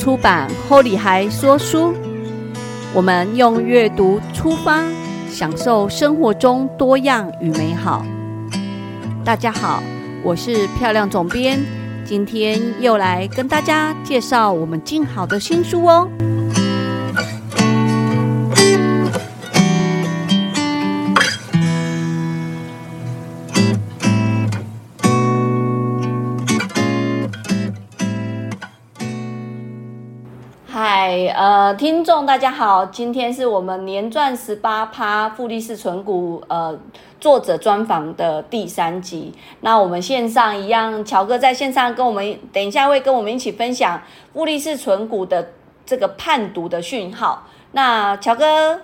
出版《后里还说书》，我们用阅读出发，享受生活中多样与美好。大家好，我是漂亮总编，今天又来跟大家介绍我们静好的新书哦。呃，听众大家好，今天是我们年赚十八趴复利式存股呃作者专访的第三集。那我们线上一样，乔哥在线上跟我们，等一下会跟我们一起分享复利式存股的这个判读的讯号。那乔哥，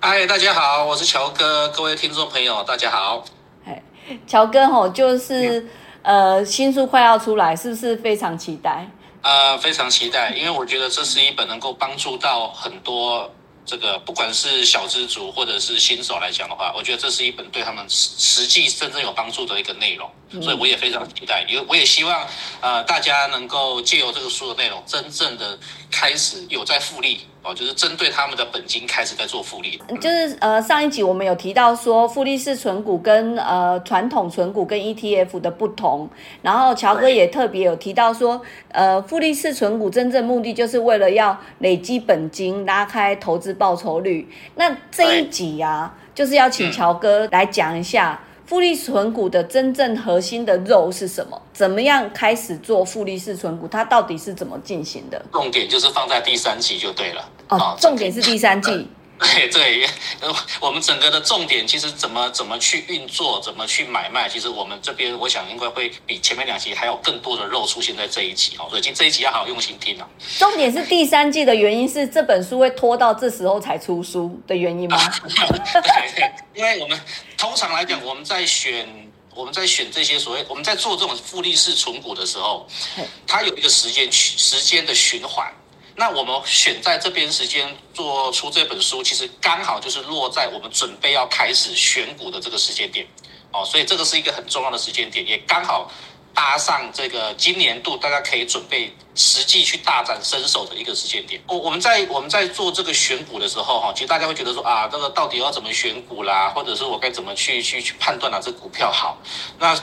嗨，大家好，我是乔哥，各位听众朋友，大家好。哎，乔哥吼，就是呃新书快要出来，是不是非常期待？呃，非常期待，因为我觉得这是一本能够帮助到很多这个不管是小资族或者是新手来讲的话，我觉得这是一本对他们实实际真正有帮助的一个内容，所以我也非常期待，因为我也希望呃大家能够借由这个书的内容，真正的开始有在复利。哦，就是针对他们的本金开始在做复利。就是呃，上一集我们有提到说，复利式存股跟呃传统存股跟 ETF 的不同。然后乔哥也特别有提到说，呃，复利式存股真正目的就是为了要累积本金，拉开投资报酬率。那这一集啊，就是要请乔哥来讲一下。复利存股的真正核心的肉是什么？怎么样开始做复利式存股？它到底是怎么进行的？重点就是放在第三季就对了。哦，重点是第三季。对对，我们整个的重点其实怎么怎么去运作，怎么去买卖，其实我们这边我想应该会比前面两集还有更多的肉出现在这一集哦，所以今这一集要好好用心听啊。重点是第三季的原因是这本书会拖到这时候才出书的原因吗？对，因为我们通常来讲，我们在选我们在选这些所谓我们在做这种复利式存股的时候，它有一个时间时间的循环。那我们选在这边时间做出这本书，其实刚好就是落在我们准备要开始选股的这个时间点，哦，所以这个是一个很重要的时间点，也刚好搭上这个今年度大家可以准备实际去大展身手的一个时间点。我我们在我们在做这个选股的时候，哈，其实大家会觉得说啊，这个到底要怎么选股啦，或者是我该怎么去去去判断哪只股票好？那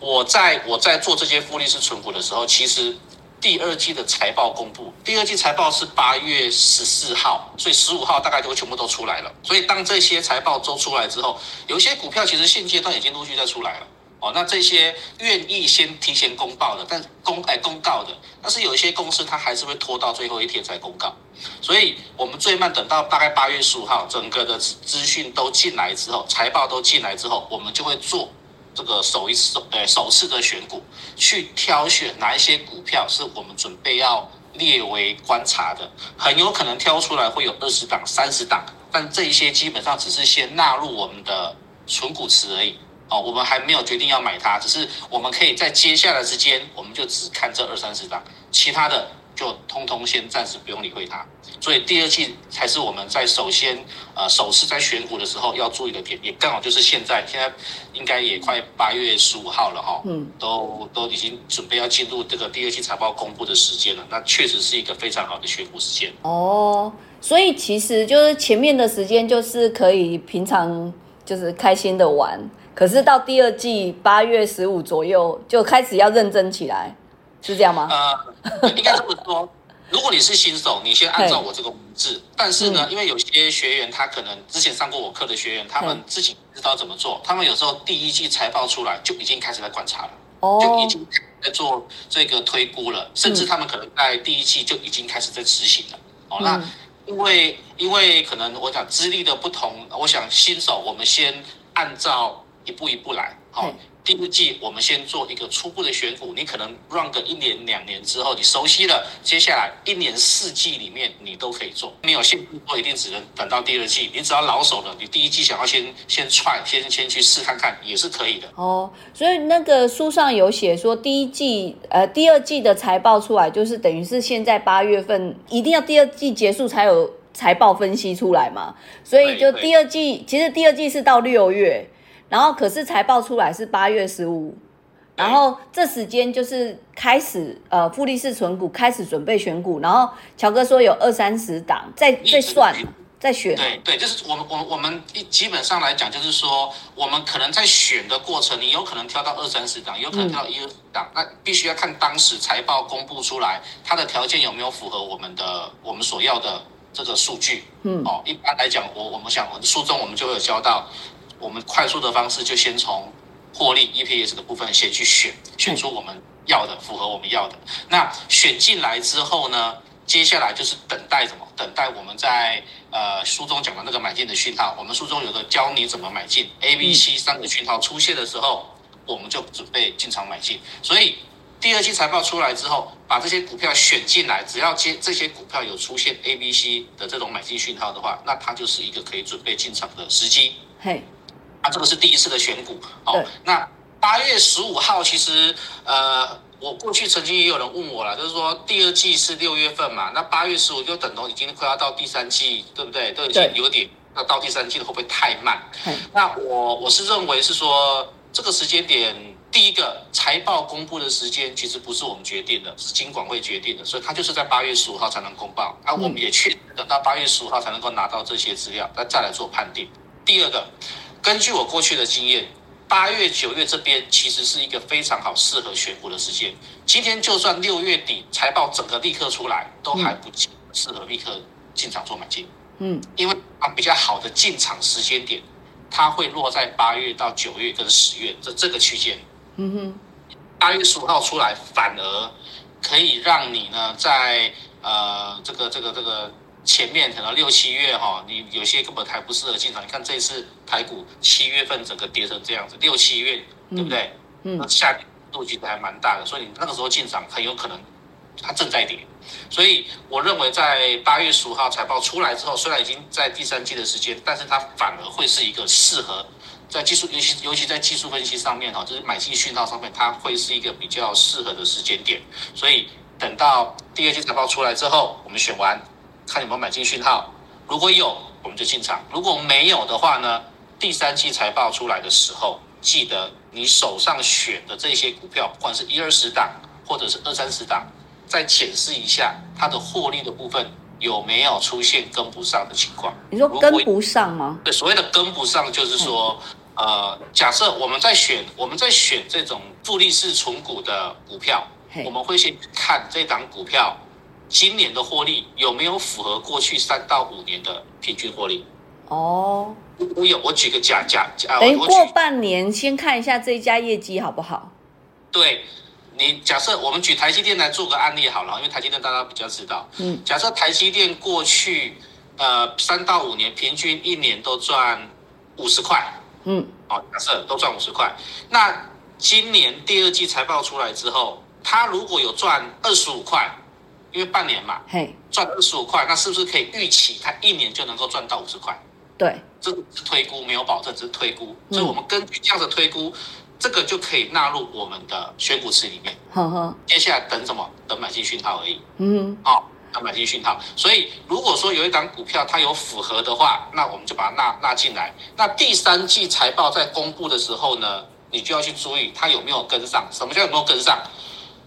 我在我在做这些复利式存股的时候，其实。第二季的财报公布，第二季财报是八月十四号，所以十五号大概就会全部都出来了。所以当这些财报都出来之后，有一些股票其实现阶段已经陆续在出来了。哦，那这些愿意先提前公报的，但公哎公告的，但是有一些公司它还是会拖到最后一天才公告。所以我们最慢等到大概八月十五号，整个的资讯都进来之后，财报都进来之后，我们就会做。这个首一首呃首次的选股，去挑选哪一些股票是我们准备要列为观察的，很有可能挑出来会有二十档、三十档，但这一些基本上只是先纳入我们的存股池而已哦，我们还没有决定要买它，只是我们可以在接下来之间，我们就只看这二三十档，其他的。就通通先暂时不用理会它，所以第二季才是我们在首先呃首次在选股的时候要注意的点，也刚好就是现在，现在应该也快八月十五号了哈，嗯，都都已经准备要进入这个第二季财报公布的时间了，那确实是一个非常好的选股时间哦。所以其实就是前面的时间就是可以平常就是开心的玩，可是到第二季八月十五左右就开始要认真起来。是这样吗？呃，应该这么说。如果你是新手，你先按照我这个文字。但是呢，因为有些学员他可能之前上过我课的学员，他们自己知道怎么做。他们有时候第一季财报出来就已经开始在观察了，就已经在做这个推估了。甚至他们可能在第一季就已经开始在执行了。哦，那因为因为可能我讲资历的不同，我想新手我们先按照一步一步来。好。第一季我们先做一个初步的选股，你可能 run 个一年两年之后，你熟悉了，接下来一年四季里面你都可以做，没有限制做一定只能等到第二季，你只要老手了，你第一季想要先先踹，先先去试看看也是可以的。哦，所以那个书上有写说，第一季呃第二季的财报出来，就是等于是现在八月份一定要第二季结束才有财报分析出来嘛，所以就第二季其实第二季是到六月。然后可是财报出来是八月十五，然后这时间就是开始呃富力士存股开始准备选股，然后乔哥说有二三十档，再再算再选。对对，就是我们我我们一基本上来讲，就是说我们可能在选的过程，你有可能挑到二三十档，有可能挑到一二十档，那必须要看当时财报公布出来，它的条件有没有符合我们的我们所要的这个数据。嗯，哦，一般来讲，我我们想我书中我们就有教到，我们快速的方式就先从。获利 EPS 的部分先去选，选出我们要的，符合我们要的。那选进来之后呢，接下来就是等待什么？等待我们在呃书中讲的那个买进的讯号。我们书中有个教你怎么买进 A、B、C 三个讯号出现的时候，我们就准备进场买进。所以第二期财报出来之后，把这些股票选进来，只要接这些股票有出现 A、B、C 的这种买进讯号的话，那它就是一个可以准备进场的时机。嘿。啊，这个是第一次的选股哦。那八月十五号，其实呃，我过去曾经也有人问我了，就是说第二季是六月份嘛，那八月十五就等同已经快要到第三季，对不对？都已经有点那到第三季了，会不会太慢？那我我是认为是说这个时间点，第一个财报公布的时间其实不是我们决定的，是金管会决定的，所以它就是在八月十五号才能公报。啊，我们也确等到八月十五号才能够拿到这些资料，那再来做判定。第二个。根据我过去的经验，八月、九月这边其实是一个非常好适合选股的时间。今天就算六月底财报整个立刻出来，都还不适合立刻进场做买进。嗯，因为啊比较好的进场时间点，它会落在八月到九月跟十月这这个区间。嗯哼，八月十五号出来，反而可以让你呢在呃这个这个这个。前面可能六七月哈，你有些根本还不适合进场。你看这次台股七月份整个跌成这样子，六七月对不对？嗯，下跌度其实还蛮大的，所以你那个时候进场很有可能它正在跌。所以我认为在八月十五号财报出来之后，虽然已经在第三季的时间，但是它反而会是一个适合在技术，尤其尤其在技术分析上面哈，就是买进讯号上面，它会是一个比较适合的时间点。所以等到第二季财报出来之后，我们选完。看有没有买进讯号，如果有，我们就进场；如果没有的话呢，第三季财报出来的时候，记得你手上选的这些股票，不管是一二十档或者是二三十档，再检视一下它的获利的部分有没有出现跟不上的情况。你说跟不上吗？对，所谓的跟不上，就是说，呃，假设我们在选我们在选这种复利式存股的股票，我们会先看这档股票。今年的获利有没有符合过去三到五年的平均获利？哦，我有，我举个假假假，等过半年先看一下这一家业绩好不好？对，你假设我们举台积电来做个案例好了，因为台积电大家比较知道。嗯，假设台积电过去呃三到五年平均一年都赚五十块，嗯，哦，假设都赚五十块，那今年第二季财报出来之后，它如果有赚二十五块。因为半年嘛，嘿，赚二十五块，那是不是可以预期它一年就能够赚到五十块？对，这是推估，没有保证，只是推估。所以我们根据这样的推估，这个就可以纳入我们的选股池里面。呵呵，接下来等什么？等买进讯号而已。嗯，好，等买进讯号。所以如果说有一档股票它有符合的话，那我们就把它纳纳进来。那第三季财报在公布的时候呢，你就要去注意它有没有跟上。什么叫有没有跟上？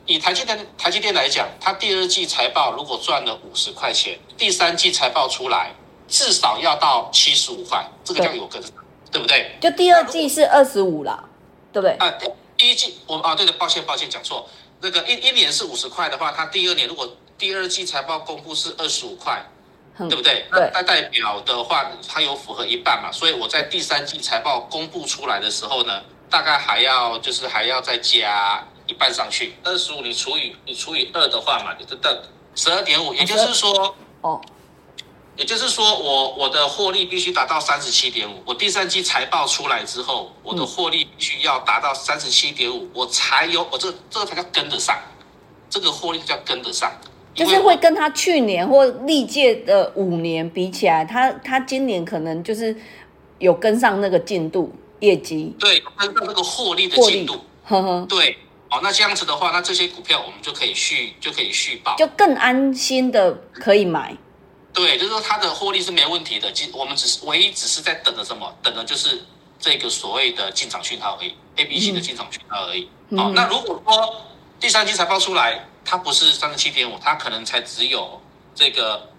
以台积电台积电来讲，它第二季财报如果赚了五十块钱，第三季财报出来至少要到七十五块，这个叫有跟上，对不对？就第二季是二十五了，对不对？啊，第一季我啊，对的，抱歉抱歉讲错，那个一一年是五十块的话，它第二年如果第二季财报公布是二十五块，对不对？那那代表的话，它有符合一半嘛？所以我在第三季财报公布出来的时候呢，大概还要就是还要再加。一半上去，二十五你除以你除以二的话嘛，你就得十二点五，也就是说，哦，也就是说我我的获利必须达到三十七点五，我第三季财报出来之后，我的获利必须要达到三十七点五，我才有我这这个才叫跟得上，这个获利叫跟得上，就是会跟他去年或历届的五年比起来，他他今年可能就是有跟上那个进度业绩，对，跟上那个获利的进度，呵呵，对。哦，那这样子的话，那这些股票我们就可以续，就可以续保，就更安心的可以买。对，就是说它的获利是没问题的，其我们只是唯一只是在等着什么？等的就是这个所谓的进场讯号而已，A、B、C 的进场讯号而已。好，那如果说第三季财报出来，它不是三十七点五，它可能才只有这个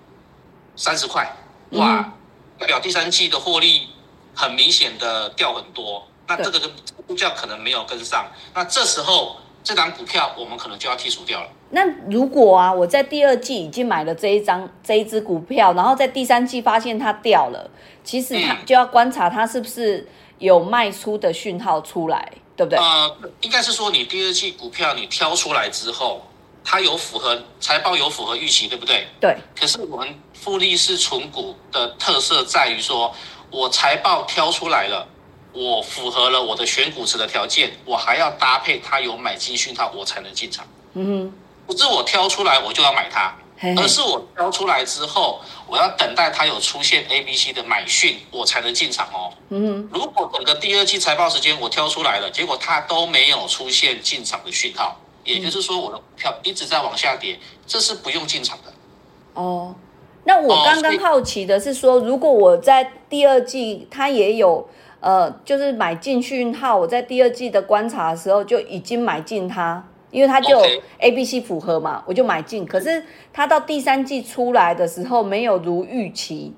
三十块，哇，代表第三季的获利很明显的掉很多，那这个跟股价可能没有跟上，那这时候这档股票我们可能就要剔除掉了。那如果啊，我在第二季已经买了这一张这一只股票，然后在第三季发现它掉了，其实它就要观察它是不是有卖出的讯号出来。对不对？呃，应该是说你第二季股票你挑出来之后，它有符合财报有符合预期，对不对？对。可是我们富力是纯股的特色在于说，我财报挑出来了，我符合了我的选股池的条件，我还要搭配它有买进讯号，我才能进场。嗯哼。不是我挑出来我就要买它。而是我挑出来之后，我要等待它有出现 A、B、C 的买讯，我才能进场哦。嗯，如果整个第二季财报时间我挑出来了，结果它都没有出现进场的讯号，也就是说我的股票一直在往下跌，这是不用进场的。哦，那我刚刚好奇的是说，如果我在第二季它也有呃，就是买进讯号，我在第二季的观察的时候就已经买进它。因为它就 A、B、C 符合嘛，我就买进。可是它到第三季出来的时候没有如预期，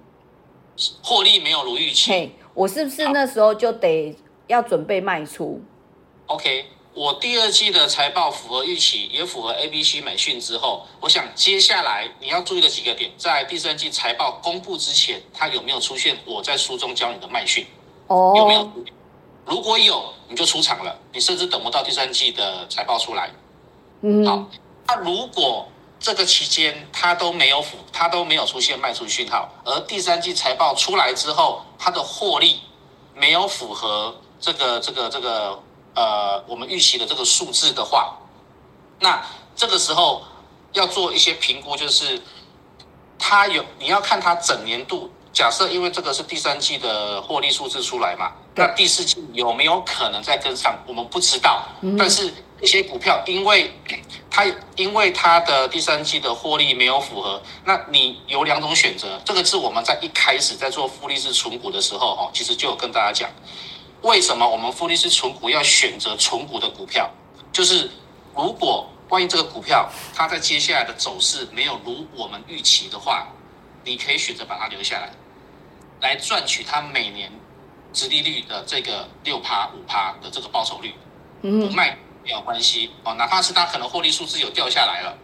获利没有如预期，我是不是那时候就得要准备卖出？OK，我第二季的财报符合预期，也符合 A、B、C 买讯之后，我想接下来你要注意的几个点，在第三季财报公布之前，它有没有出现我在书中教你的卖讯？哦，有没有？如果有，你就出场了，你甚至等不到第三季的财报出来。好，那如果这个期间它都没有符，它都没有出现卖出讯号，而第三季财报出来之后，它的获利没有符合这个这个这个呃我们预期的这个数字的话，那这个时候要做一些评估，就是它有你要看它整年度，假设因为这个是第三季的获利数字出来嘛，那第四季有没有可能再跟上？我们不知道，但是。一些股票，因为 它因为它的第三季的获利没有符合，那你有两种选择。这个是我们在一开始在做复利式存股的时候，哈，其实就有跟大家讲，为什么我们复利式存股要选择存股的股票，就是如果万一这个股票它在接下来的走势没有如我们预期的话，你可以选择把它留下来，来赚取它每年殖利率的这个六趴五趴的这个报酬率，不卖。没有关系哦，哪怕是它可能获利数字有掉下来了，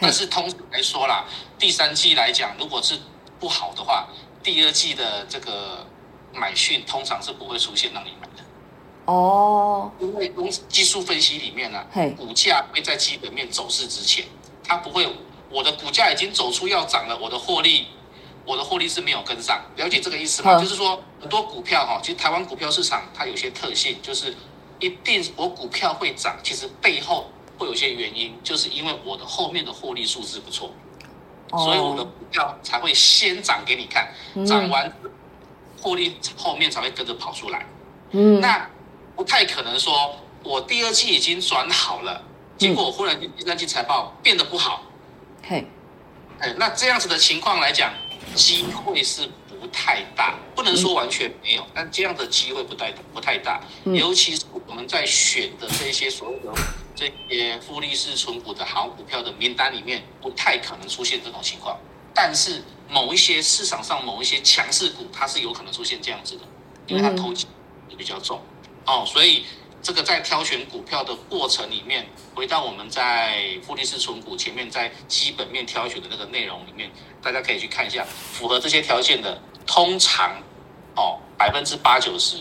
但是通常来说啦，第三季来讲，如果是不好的话，第二季的这个买讯通常是不会出现让你买的。哦，因为公技术分析里面呢，股价会在基本面走势之前，它不会，我的股价已经走出要涨了，我的获利，我的获利是没有跟上，了解这个意思吗？就是说很多股票哈，其实台湾股票市场它有些特性就是。一定我股票会涨，其实背后会有些原因，就是因为我的后面的获利数字不错，所以我的股票才会先涨给你看，涨完获利后面才会跟着跑出来。嗯，那不太可能说我第二季已经转好了，结果忽然第三季财报变得不好。嘿，哎，那这样子的情况来讲，机会是。不太大，不能说完全没有，但这样的机会不太不太大。尤其是我们在选的这些所有的这些复利式存股的好股票的名单里面，不太可能出现这种情况。但是某一些市场上某一些强势股，它是有可能出现这样子的，因为它投机也比较重哦。所以这个在挑选股票的过程里面，回到我们在富利式存股前面在基本面挑选的那个内容里面，大家可以去看一下，符合这些条件的。通常，哦，百分之八九十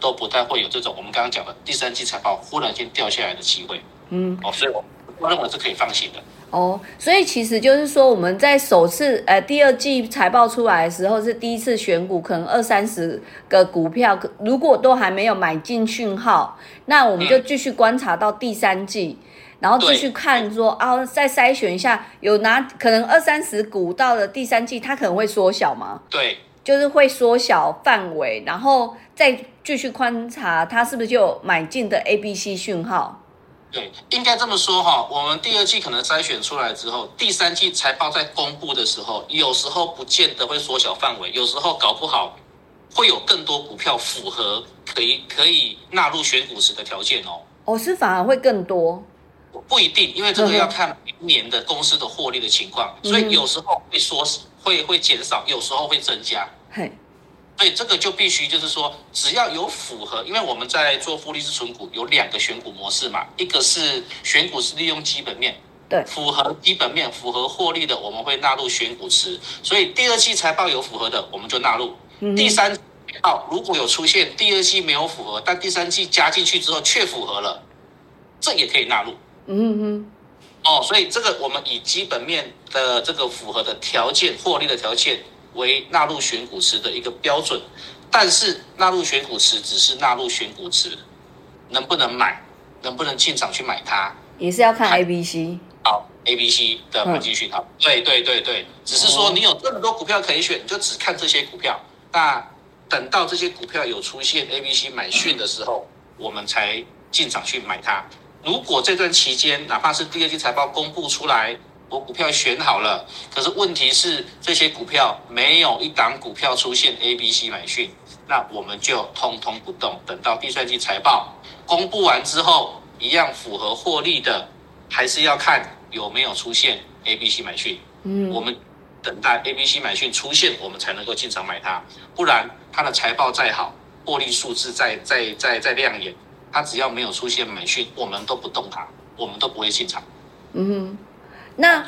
都不太会有这种我们刚刚讲的第三季财报忽然间掉下来的机会。嗯，哦，所以我我认为是可以放心的。哦，所以其实就是说我们在首次呃第二季财报出来的时候是第一次选股，可能二三十个股票，如果都还没有买进讯号，那我们就继续观察到第三季。然后继续看，说啊，再筛选一下，有拿可能二三十股到了第三季，它可能会缩小吗？对，就是会缩小范围，然后再继续观察它是不是就有买进的 A、B、C 讯号。对，应该这么说哈。我们第二季可能筛选出来之后，第三季财报在公布的时候，有时候不见得会缩小范围，有时候搞不好会有更多股票符合可以可以纳入选股时的条件哦。哦，是反而会更多。不一定，因为这个要看明年的公司的获利的情况，所以有时候会说会会减少，有时候会增加。嘿，所以这个就必须就是说，只要有符合，因为我们在做复利式存股有两个选股模式嘛，一个是选股是利用基本面，对，符合基本面、符合获利的，我们会纳入选股池。所以第二季财报有符合的，我们就纳入。第三，报如果有出现第二季没有符合，但第三季加进去之后却符合了，这也可以纳入。嗯哼，哦，所以这个我们以基本面的这个符合的条件、获利的条件为纳入选股池的一个标准，但是纳入选股池只是纳入选股池，能不能买，能不能进场去买它，也是要看 A、B、C。好，A、B、C 的买进讯号。对对对对，只是说你有这么多股票可以选，你就只看这些股票。那等到这些股票有出现 A、B、C 买讯的时候，我们才进场去买它。如果这段期间，哪怕是第二季财报公布出来，我股票选好了，可是问题是这些股票没有一档股票出现 A、B、C 买讯，那我们就通通不动，等到第三季财报公布完之后，一样符合获利的，还是要看有没有出现 A、B、C 买讯。嗯，我们等待 A、B、C 买讯出现，我们才能够进场买它，不然它的财报再好，获利数字再再再再亮眼。它只要没有出现买讯，我们都不动它，我们都不会进场。嗯哼，那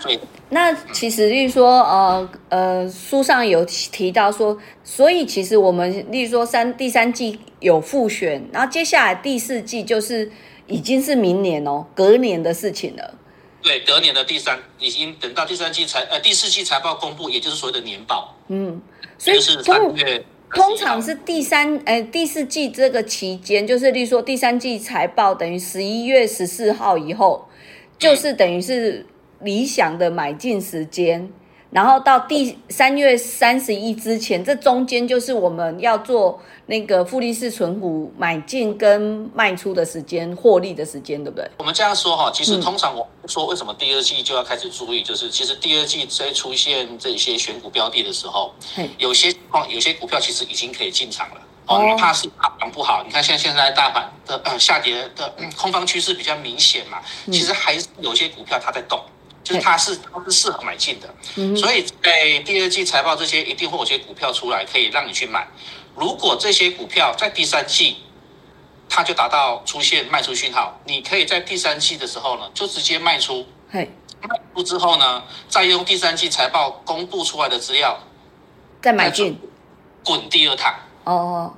那其实，例如说，呃呃，书上有提到说，所以其实我们，例如说三第三季有复选，然后接下来第四季就是已经是明年哦，隔年的事情了。对，隔年的第三已经等到第三季财呃第四季财报公布，也就是所谓的年报。嗯，所以是三月。通常是第三呃第四季这个期间，就是例如说第三季财报等于十一月十四号以后，就是等于是理想的买进时间。然后到第三月三十一之前，这中间就是我们要做那个复利式存股买进跟卖出的时间，获利的时间，对不对？我们这样说哈，其实通常我说为什么第二季就要开始注意，就是其实第二季在出现这些选股标的的时候，有些况有些股票其实已经可以进场了哦。你怕是大盘不好？你看像现在大盘的呃下跌的空方趋势比较明显嘛，其实还是有些股票它在动。就是它是它是适合买进的，所以在第二季财报这些一定会有些股票出来，可以让你去买。如果这些股票在第三季，它就达到出现卖出讯号，你可以在第三季的时候呢，就直接卖出。卖出之后呢，再用第三季财报公布出来的资料再买进，滚第二趟。哦哦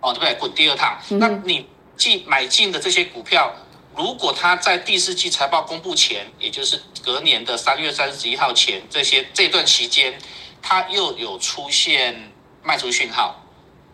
哦，对不对？滚第二趟。那你进买进的这些股票。如果他在第四季财报公布前，也就是隔年的三月三十一号前，这些这段期间，他又有出现卖出讯号，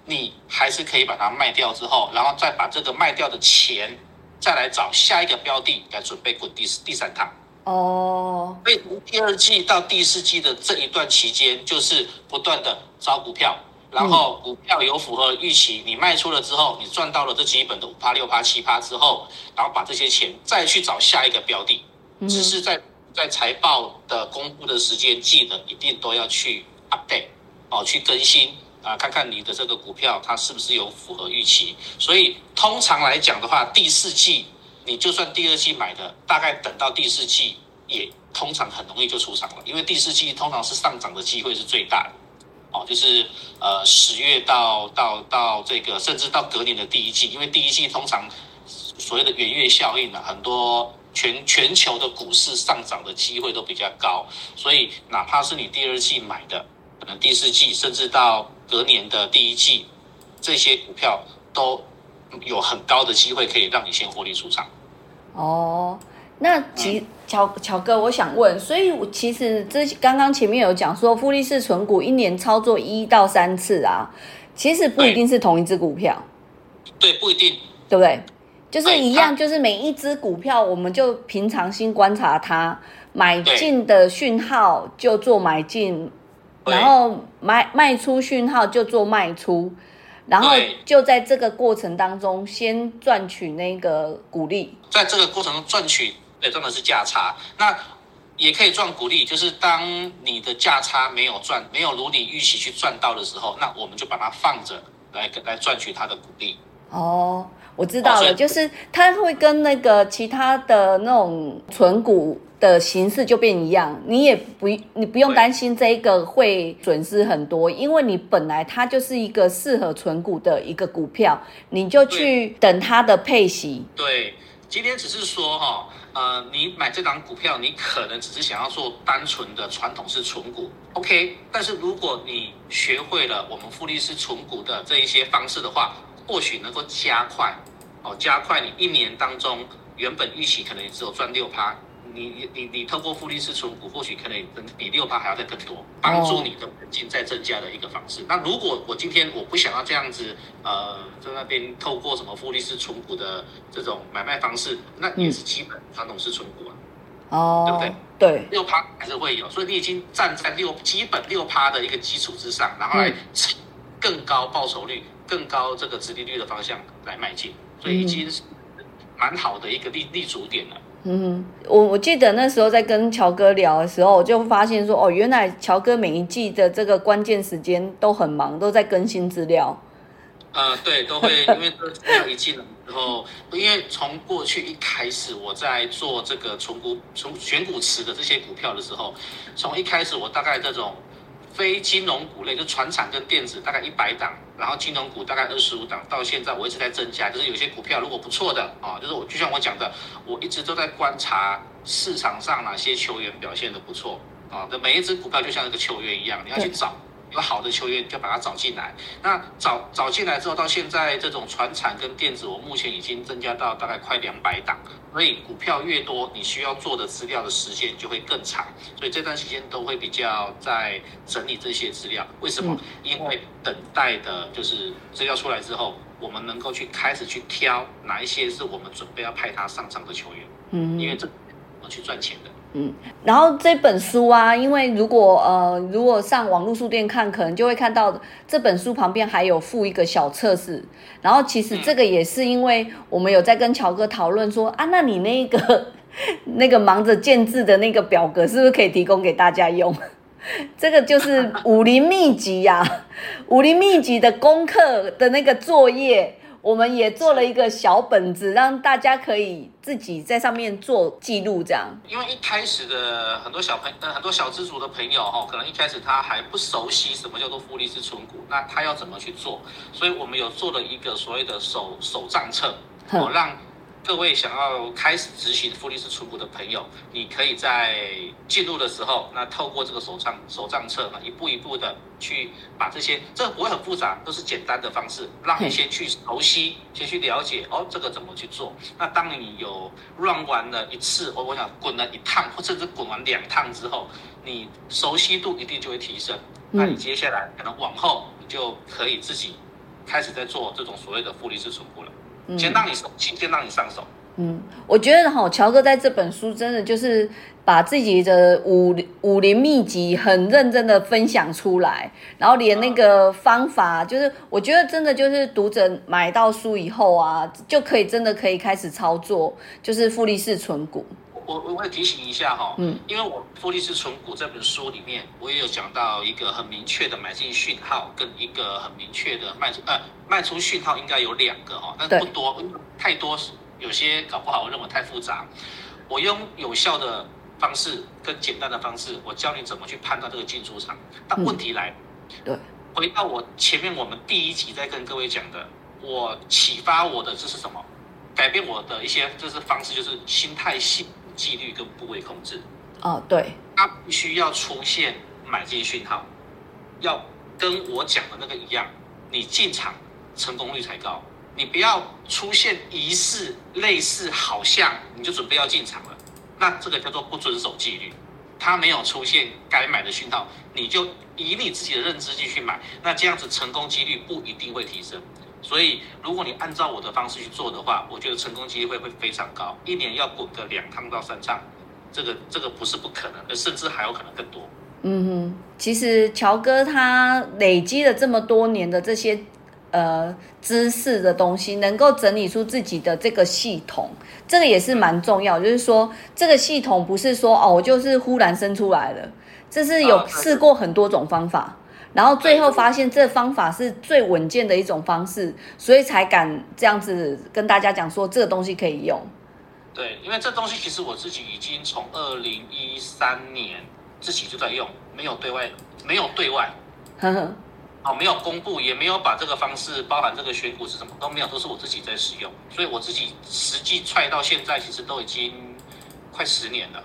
你还是可以把它卖掉之后，然后再把这个卖掉的钱，再来找下一个标的来准备滚第第三趟。哦，所以从第二季到第四季的这一段期间，就是不断的招股票。然后股票有符合预期，你卖出了之后，你赚到了这基本的五趴、六趴、七趴之后，然后把这些钱再去找下一个标的，只是在在财报的公布的时间，记得一定都要去 update 哦，去更新啊，看看你的这个股票它是不是有符合预期。所以通常来讲的话，第四季你就算第二季买的，大概等到第四季也通常很容易就出场了，因为第四季通常是上涨的机会是最大的。哦，就是呃十月到到到这个，甚至到隔年的第一季，因为第一季通常所谓的圆月效应呢，很多全全球的股市上涨的机会都比较高，所以哪怕是你第二季买的，可能第四季甚至到隔年的第一季，这些股票都有很高的机会可以让你先获利出场。哦。那其乔乔哥，我想问，所以其实这刚刚前面有讲说，复利式存股一年操作一到三次啊，其实不一定是同一只股票，对，不一定，对不对？就是一样，就是每一只股票，我们就平常心观察它，买进的讯号就做买进，然后卖卖出讯号就做卖出，然后就在这个过程当中先赚取那个股利，在这个过程中赚取。对，赚的是价差，那也可以赚股利。就是当你的价差没有赚，没有如你预期去赚到的时候，那我们就把它放着，来来赚取它的股利。哦，我知道了，就是它会跟那个其他的那种存股的形式就变一样，你也不你不用担心这一个会损失很多，因为你本来它就是一个适合存股的一个股票，你就去等它的配息。对，今天只是说哈。呃，你买这档股票，你可能只是想要做单纯的传统式存股，OK。但是如果你学会了我们复利式存股的这一些方式的话，或许能够加快，哦，加快你一年当中原本预期可能只有赚六趴。你你你你透过复利式存股，或许可能比六趴还要再更多，帮助你的本金再增加的一个方式。那如果我今天我不想要这样子，呃，在那边透过什么复利式存股的这种买卖方式，那也是基本传统式存股啊，哦，对不对？对，六趴还是会有，所以你已经站在六基本六趴的一个基础之上，然后来更高报酬率、更高这个殖利率的方向来迈进，所以已经是蛮好的一个立立足点了。嗯，我我记得那时候在跟乔哥聊的时候，我就发现说，哦，原来乔哥每一季的这个关键时间都很忙，都在更新资料。呃，对，都会，因为资料一进来之后，因为从过去一开始我在做这个存股、从选股池的这些股票的时候，从一开始我大概这种。非金融股类就船产跟电子大概一百档，然后金融股大概二十五档，到现在我一直在增加。就是有些股票如果不错的啊，就是我就像我讲的，我一直都在观察市场上哪些球员表现的不错啊。那每一只股票就像一个球员一样，你要去找。有好的球员就把他找进来，那找找进来之后，到现在这种船产跟电子，我目前已经增加到大概快两百档，所以股票越多，你需要做的资料的时间就会更长，所以这段时间都会比较在整理这些资料。为什么？因为等待的就是资料出来之后，我们能够去开始去挑哪一些是我们准备要派他上场的球员，嗯，因为这我去赚钱的。嗯，然后这本书啊，因为如果呃，如果上网络书店看，可能就会看到这本书旁边还有附一个小册子。然后其实这个也是因为我们有在跟乔哥讨论说啊，那你那个 那个忙着建字的那个表格，是不是可以提供给大家用？这个就是武林秘籍呀，武林秘籍的功课的那个作业。我们也做了一个小本子，让大家可以自己在上面做记录，这样。因为一开始的很多小朋呃很多小资族的朋友哈，可能一开始他还不熟悉什么叫做复利式存股，那他要怎么去做？所以我们有做了一个所谓的手手账册，哦让。各位想要开始执行复利式存股的朋友，你可以在进入的时候，那透过这个手账手账册，嘛一步一步的去把这些，这个不会很复杂，都是简单的方式，让你先去熟悉，先去了解哦，这个怎么去做。那当你有 run 完了一次，我我想滚了一趟，或甚至滚完两趟之后，你熟悉度一定就会提升。那你接下来可能往后，你就可以自己开始在做这种所谓的复利式存股了。先让你手，先让你上手。嗯，我觉得哈，乔哥在这本书真的就是把自己的武武林秘籍很认真的分享出来，然后连那个方法，就是我觉得真的就是读者买到书以后啊，就可以真的可以开始操作，就是复利式存股。我我会提醒一下哈，嗯，因为我《复利式存股》这本书里面，我也有讲到一个很明确的买进讯号，跟一个很明确的卖出，呃，卖出讯号应该有两个哈，但不多，太多有些搞不好我认为太复杂。我用有效的方式跟简单的方式，我教你怎么去判断这个进出场。但问题来，对，回到我前面我们第一集在跟各位讲的，我启发我的这是什么？改变我的一些就是方式，就是心态性。纪律跟部位控制，哦，对，它必须要出现买进讯号，要跟我讲的那个一样，你进场成功率才高。你不要出现疑似、类似、好像，你就准备要进场了，那这个叫做不遵守纪律。它没有出现该买的讯号，你就以你自己的认知继续买，那这样子成功几率不一定会提升。所以，如果你按照我的方式去做的话，我觉得成功机会会非常高。一年要滚个两趟到三趟，这个这个不是不可能，甚至还有可能更多。嗯哼，其实乔哥他累积了这么多年的这些呃知识的东西，能够整理出自己的这个系统，这个也是蛮重要。就是说，这个系统不是说哦，我就是忽然生出来了，这是有试过很多种方法。然后最后发现这方法是最稳健的一种方式，所以才敢这样子跟大家讲说这个东西可以用。对，因为这东西其实我自己已经从二零一三年自己就在用，没有对外，没有对外，呵呵，哦，没有公布，也没有把这个方式包含这个选股是什么都没有，都是我自己在使用，所以我自己实际踹到现在，其实都已经快十年了。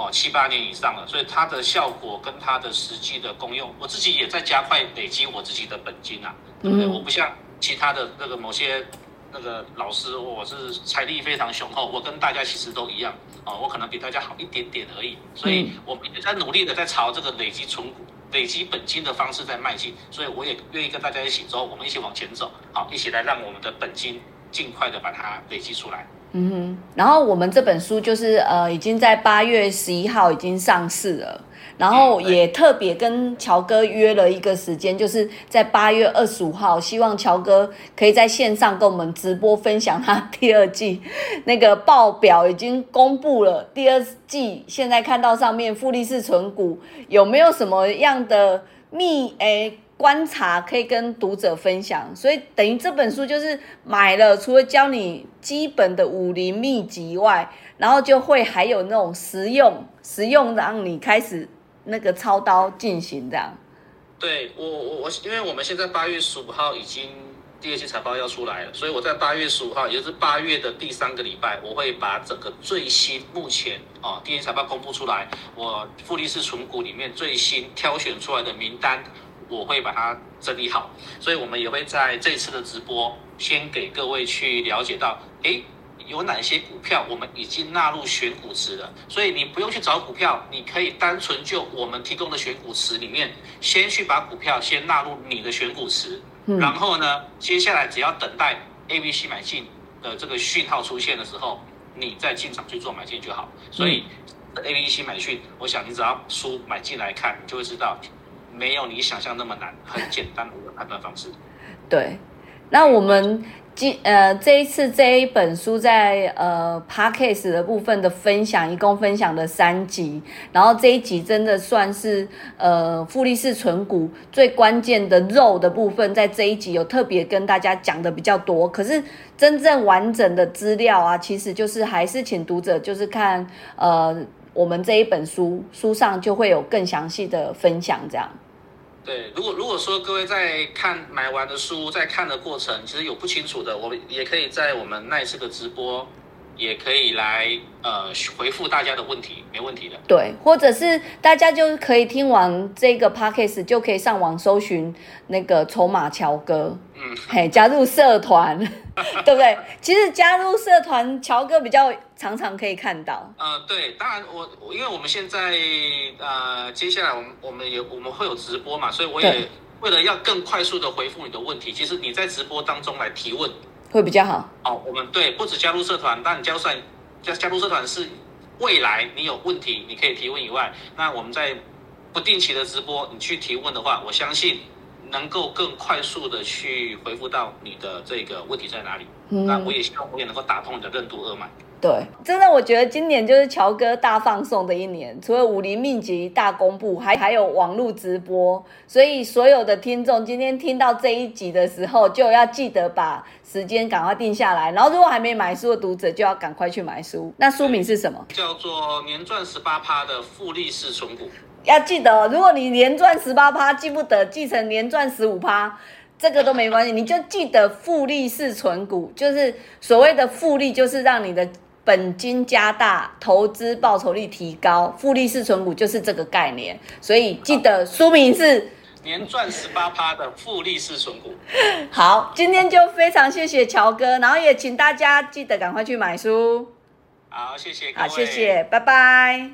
哦，七八年以上了，所以它的效果跟它的实际的功用，我自己也在加快累积我自己的本金啊，对不对？我不像其他的那个某些那个老师，我是财力非常雄厚，我跟大家其实都一样哦，我可能比大家好一点点而已，所以我们也在努力的在朝这个累积存股、累积本金的方式在迈进，所以我也愿意跟大家一起走，我们一起往前走，好，一起来让我们的本金尽快的把它累积出来。嗯哼，然后我们这本书就是呃，已经在八月十一号已经上市了，然后也特别跟乔哥约了一个时间，就是在八月二十五号，希望乔哥可以在线上跟我们直播分享他第二季那个报表已经公布了，第二季现在看到上面富力士存股有没有什么样的密诶？观察可以跟读者分享，所以等于这本书就是买了，除了教你基本的武林秘籍外，然后就会还有那种实用、实用让你开始那个操刀进行这样。对我我我，因为我们现在八月十五号已经第二期财报要出来了，所以我在八月十五号，也就是八月的第三个礼拜，我会把整个最新目前啊第一期财报公布出来，我富力士存股里面最新挑选出来的名单。我会把它整理好，所以我们也会在这次的直播先给各位去了解到，诶，有哪些股票我们已经纳入选股池了。所以你不用去找股票，你可以单纯就我们提供的选股池里面，先去把股票先纳入你的选股池，然后呢，接下来只要等待 A、B、C 买进的这个讯号出现的时候，你再进场去做买进就好。所以 A、B、C 买讯，我想你只要书买进来看，你就会知道。没有你想象那么难，很简单的一个判断方式。对，那我们今呃这一次这一本书在呃 podcast 的部分的分享，一共分享了三集，然后这一集真的算是呃富利士存股最关键的肉的部分，在这一集有特别跟大家讲的比较多。可是真正完整的资料啊，其实就是还是请读者就是看呃。我们这一本书书上就会有更详细的分享，这样。对，如果如果说各位在看买完的书，在看的过程，其实有不清楚的，我们也可以在我们那次的直播。也可以来呃回复大家的问题，没问题的。对，或者是大家就可以听完这个 podcast，就可以上网搜寻那个筹码乔哥，嗯，嘿，加入社团，对不对？其实加入社团，乔哥比较常常可以看到。呃，对，当然我因为我们现在呃接下来我们我们也我们会有直播嘛，所以我也为了要更快速的回复你的问题，其实你在直播当中来提问。会比较好。哦，我们对不止加入社团，但你加入社加加入社团是未来你有问题你可以提问以外，那我们在不定期的直播，你去提问的话，我相信能够更快速的去回复到你的这个问题在哪里。嗯那我也希望我也能够打通你的任督二脉。对，真的，我觉得今年就是乔哥大放送的一年，除了武林秘籍大公布，还还有网络直播，所以所有的听众今天听到这一集的时候，就要记得把时间赶快定下来，然后如果还没买书的读者，就要赶快去买书。那书名是什么？叫做年赚十八趴的复利式存股。要记得，如果你年赚十八趴记不得，记成年赚十五趴，这个都没关系，你就记得复利式存股，就是所谓的复利，就是让你的。本金加大，投资报酬率提高，复利式存股就是这个概念，所以记得书名是年赚十八趴的复利式存股。好，今天就非常谢谢乔哥，然后也请大家记得赶快去买书。好，谢谢，好，谢谢，拜拜。